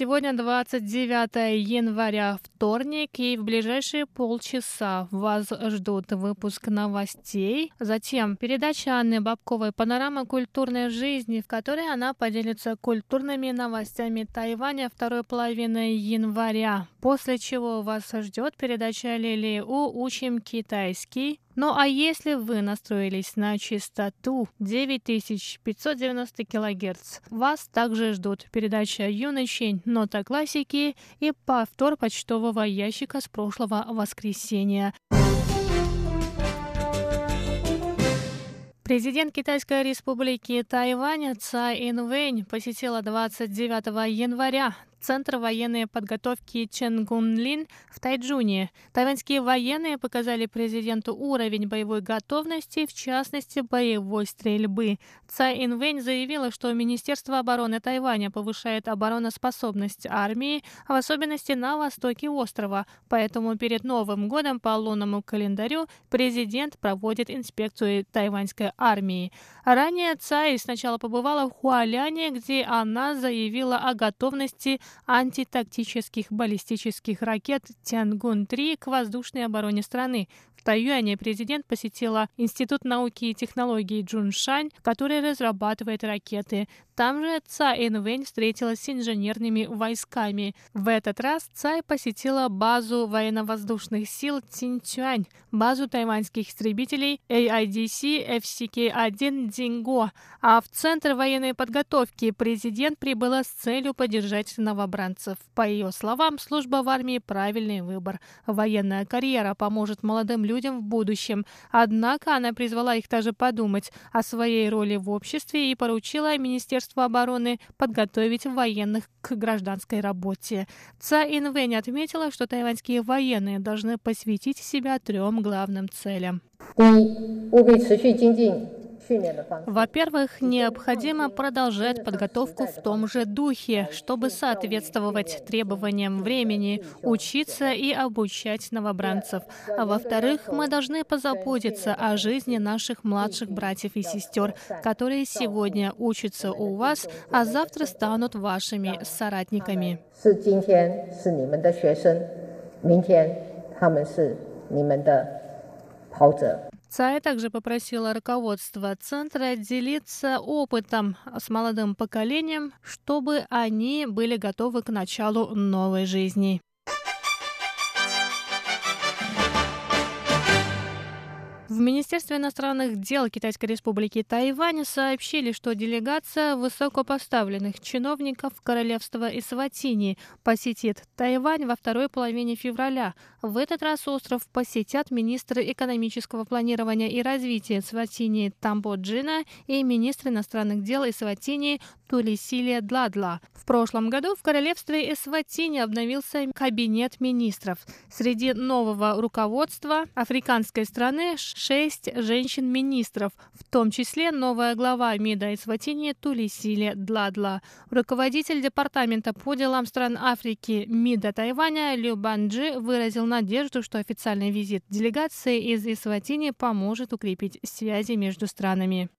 Сегодня 29 января, вторник, и в ближайшие полчаса вас ждут выпуск новостей. Затем передача Анны Бабковой «Панорама культурной жизни», в которой она поделится культурными новостями Тайваня второй половины января. После чего вас ждет передача Лили У «Учим китайский», ну а если вы настроились на частоту 9590 кГц, вас также ждут передача «Юный Чень. Нота классики» и повтор почтового ящика с прошлого воскресенья. Президент Китайской республики Тайвань Цай Инвэнь посетила 29 января Центр военной подготовки Ченгунлин в Тайджуне. Тайваньские военные показали президенту уровень боевой готовности, в частности, боевой стрельбы. Цай Инвэнь заявила, что Министерство обороны Тайваня повышает обороноспособность армии, в особенности на востоке острова. Поэтому перед Новым годом по лунному календарю президент проводит инспекцию тайваньской армии. Ранее Цай сначала побывала в Хуаляне, где она заявила о готовности антитактических баллистических ракет Тянгун-3 к воздушной обороне страны. В Тайюане президент посетила Институт науки и технологий Джуншань, который разрабатывает ракеты. Там же Цай Инвэнь встретилась с инженерными войсками. В этот раз Цай посетила базу военно-воздушных сил Цинцюань, базу тайваньских истребителей AIDC FCK-1 Динго, а в Центр военной подготовки президент прибыла с целью поддержать новобранцев. По ее словам, служба в армии – правильный выбор. Военная карьера поможет молодым людям в будущем. Однако она призвала их также подумать о своей роли в обществе и поручила Министерству обороны подготовить военных к гражданской работе. Ца Инвэнь отметила, что тайваньские военные должны посвятить себя трем главным целям. Во-первых, необходимо продолжать подготовку в том же духе, чтобы соответствовать требованиям времени, учиться и обучать новобранцев. А во-вторых, мы должны позаботиться о жизни наших младших братьев и сестер, которые сегодня учатся у вас, а завтра станут вашими соратниками. 明天他们是你们的跑者。 Цай также попросила руководство центра делиться опытом с молодым поколением, чтобы они были готовы к началу новой жизни. В Министерстве иностранных дел Китайской республики Тайвань сообщили, что делегация высокопоставленных чиновников Королевства Исватини посетит Тайвань во второй половине февраля. В этот раз остров посетят министры экономического планирования и развития Сватини Тамбоджина и министр иностранных дел Исватини Тулисилия Дладла. В прошлом году в королевстве Эсватини обновился кабинет министров. Среди нового руководства африканской страны шесть женщин-министров, в том числе новая глава МИДа Эсватини Тулисилия Дладла. Руководитель департамента по делам стран Африки МИДа Тайваня Лю Банджи выразил надежду, что официальный визит делегации из Эсватини поможет укрепить связи между странами.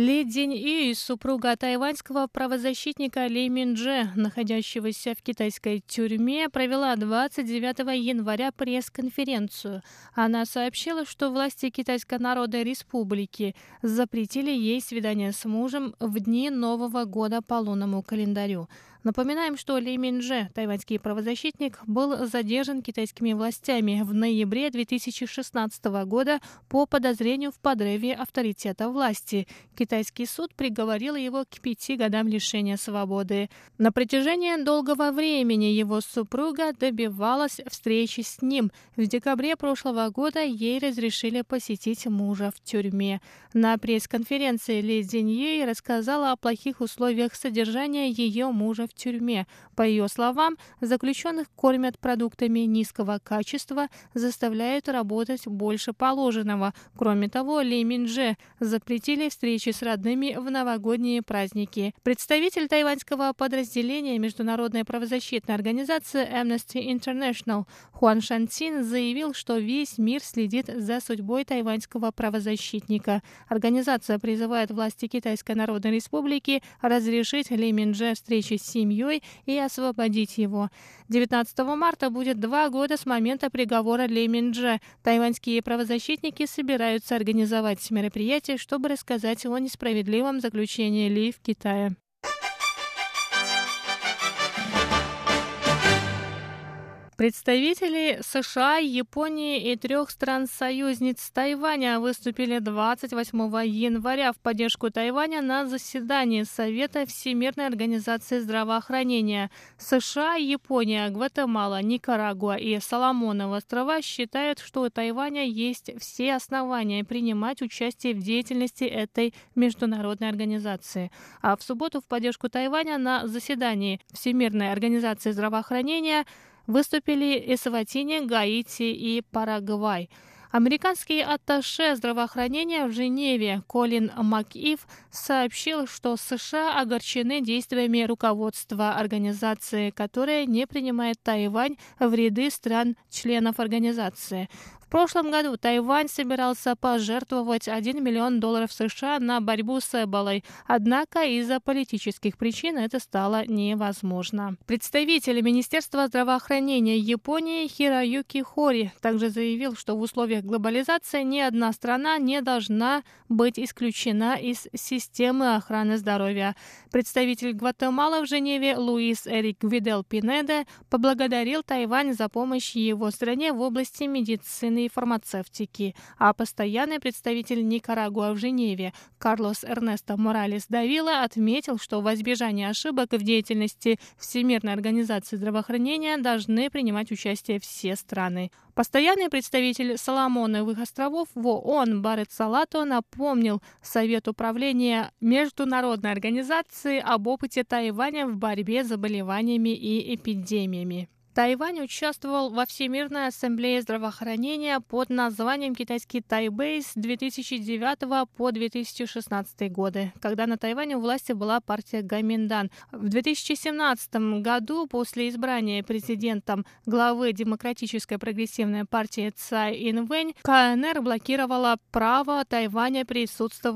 Ли Динь И, супруга тайваньского правозащитника Ли Миндже, находящегося в китайской тюрьме, провела 29 января пресс-конференцию. Она сообщила, что власти Китайской Народной Республики запретили ей свидание с мужем в дни Нового года по лунному календарю. Напоминаем, что Ли Минже, тайваньский правозащитник, был задержан китайскими властями в ноябре 2016 года по подозрению в подрыве авторитета власти. Китайский суд приговорил его к пяти годам лишения свободы. На протяжении долгого времени его супруга добивалась встречи с ним. В декабре прошлого года ей разрешили посетить мужа в тюрьме. На пресс-конференции Ли Цзиньей рассказала о плохих условиях содержания ее мужа в тюрьме. По ее словам, заключенных кормят продуктами низкого качества, заставляют работать больше положенного. Кроме того, Ли Минже запретили встречи с родными в новогодние праздники. Представитель тайваньского подразделения Международной правозащитной организации Amnesty International Хуан Шантин заявил, что весь мир следит за судьбой тайваньского правозащитника. Организация призывает власти Китайской Народной Республики разрешить Ли Минже встречи с семьей и освободить его. 19 марта будет два года с момента приговора Ли Минже. Тайваньские правозащитники собираются организовать мероприятие, чтобы рассказать о несправедливом заключении Ли в Китае. Представители США, Японии и трех стран-союзниц Тайваня выступили 28 января в поддержку Тайваня на заседании Совета Всемирной организации здравоохранения. США, Япония, Гватемала, Никарагуа и Соломоновы острова считают, что у Тайваня есть все основания принимать участие в деятельности этой международной организации. А в субботу в поддержку Тайваня на заседании Всемирной организации здравоохранения выступили Эсватини, Гаити и Парагвай. Американский атташе здравоохранения в Женеве Колин МакИв сообщил, что США огорчены действиями руководства организации, которая не принимает Тайвань в ряды стран-членов организации. Прошлом году Тайвань собирался пожертвовать 1 миллион долларов США на борьбу с Эболой, однако из-за политических причин это стало невозможно. Представитель Министерства здравоохранения Японии Хироюки Хори также заявил, что в условиях глобализации ни одна страна не должна быть исключена из системы охраны здоровья. Представитель Гватемалы в Женеве Луис Эрик Видел Пинеде поблагодарил Тайвань за помощь его стране в области медицины и фармацевтики, а постоянный представитель Никарагуа в Женеве Карлос Эрнесто Моралес Давила отметил, что во избежание ошибок в деятельности Всемирной организации здравоохранения должны принимать участие все страны. Постоянный представитель Соломоновых островов в ООН Барет Салато напомнил Совет управления Международной организации об опыте Тайваня в борьбе с заболеваниями и эпидемиями. Тайвань участвовал во Всемирной ассамблее здравоохранения под названием «Китайский Тайбэй» с 2009 по 2016 годы, когда на Тайване у власти была партия Гаминдан. В 2017 году, после избрания президентом главы Демократической прогрессивной партии Цай Инвэнь, КНР блокировала право Тайваня присутствовать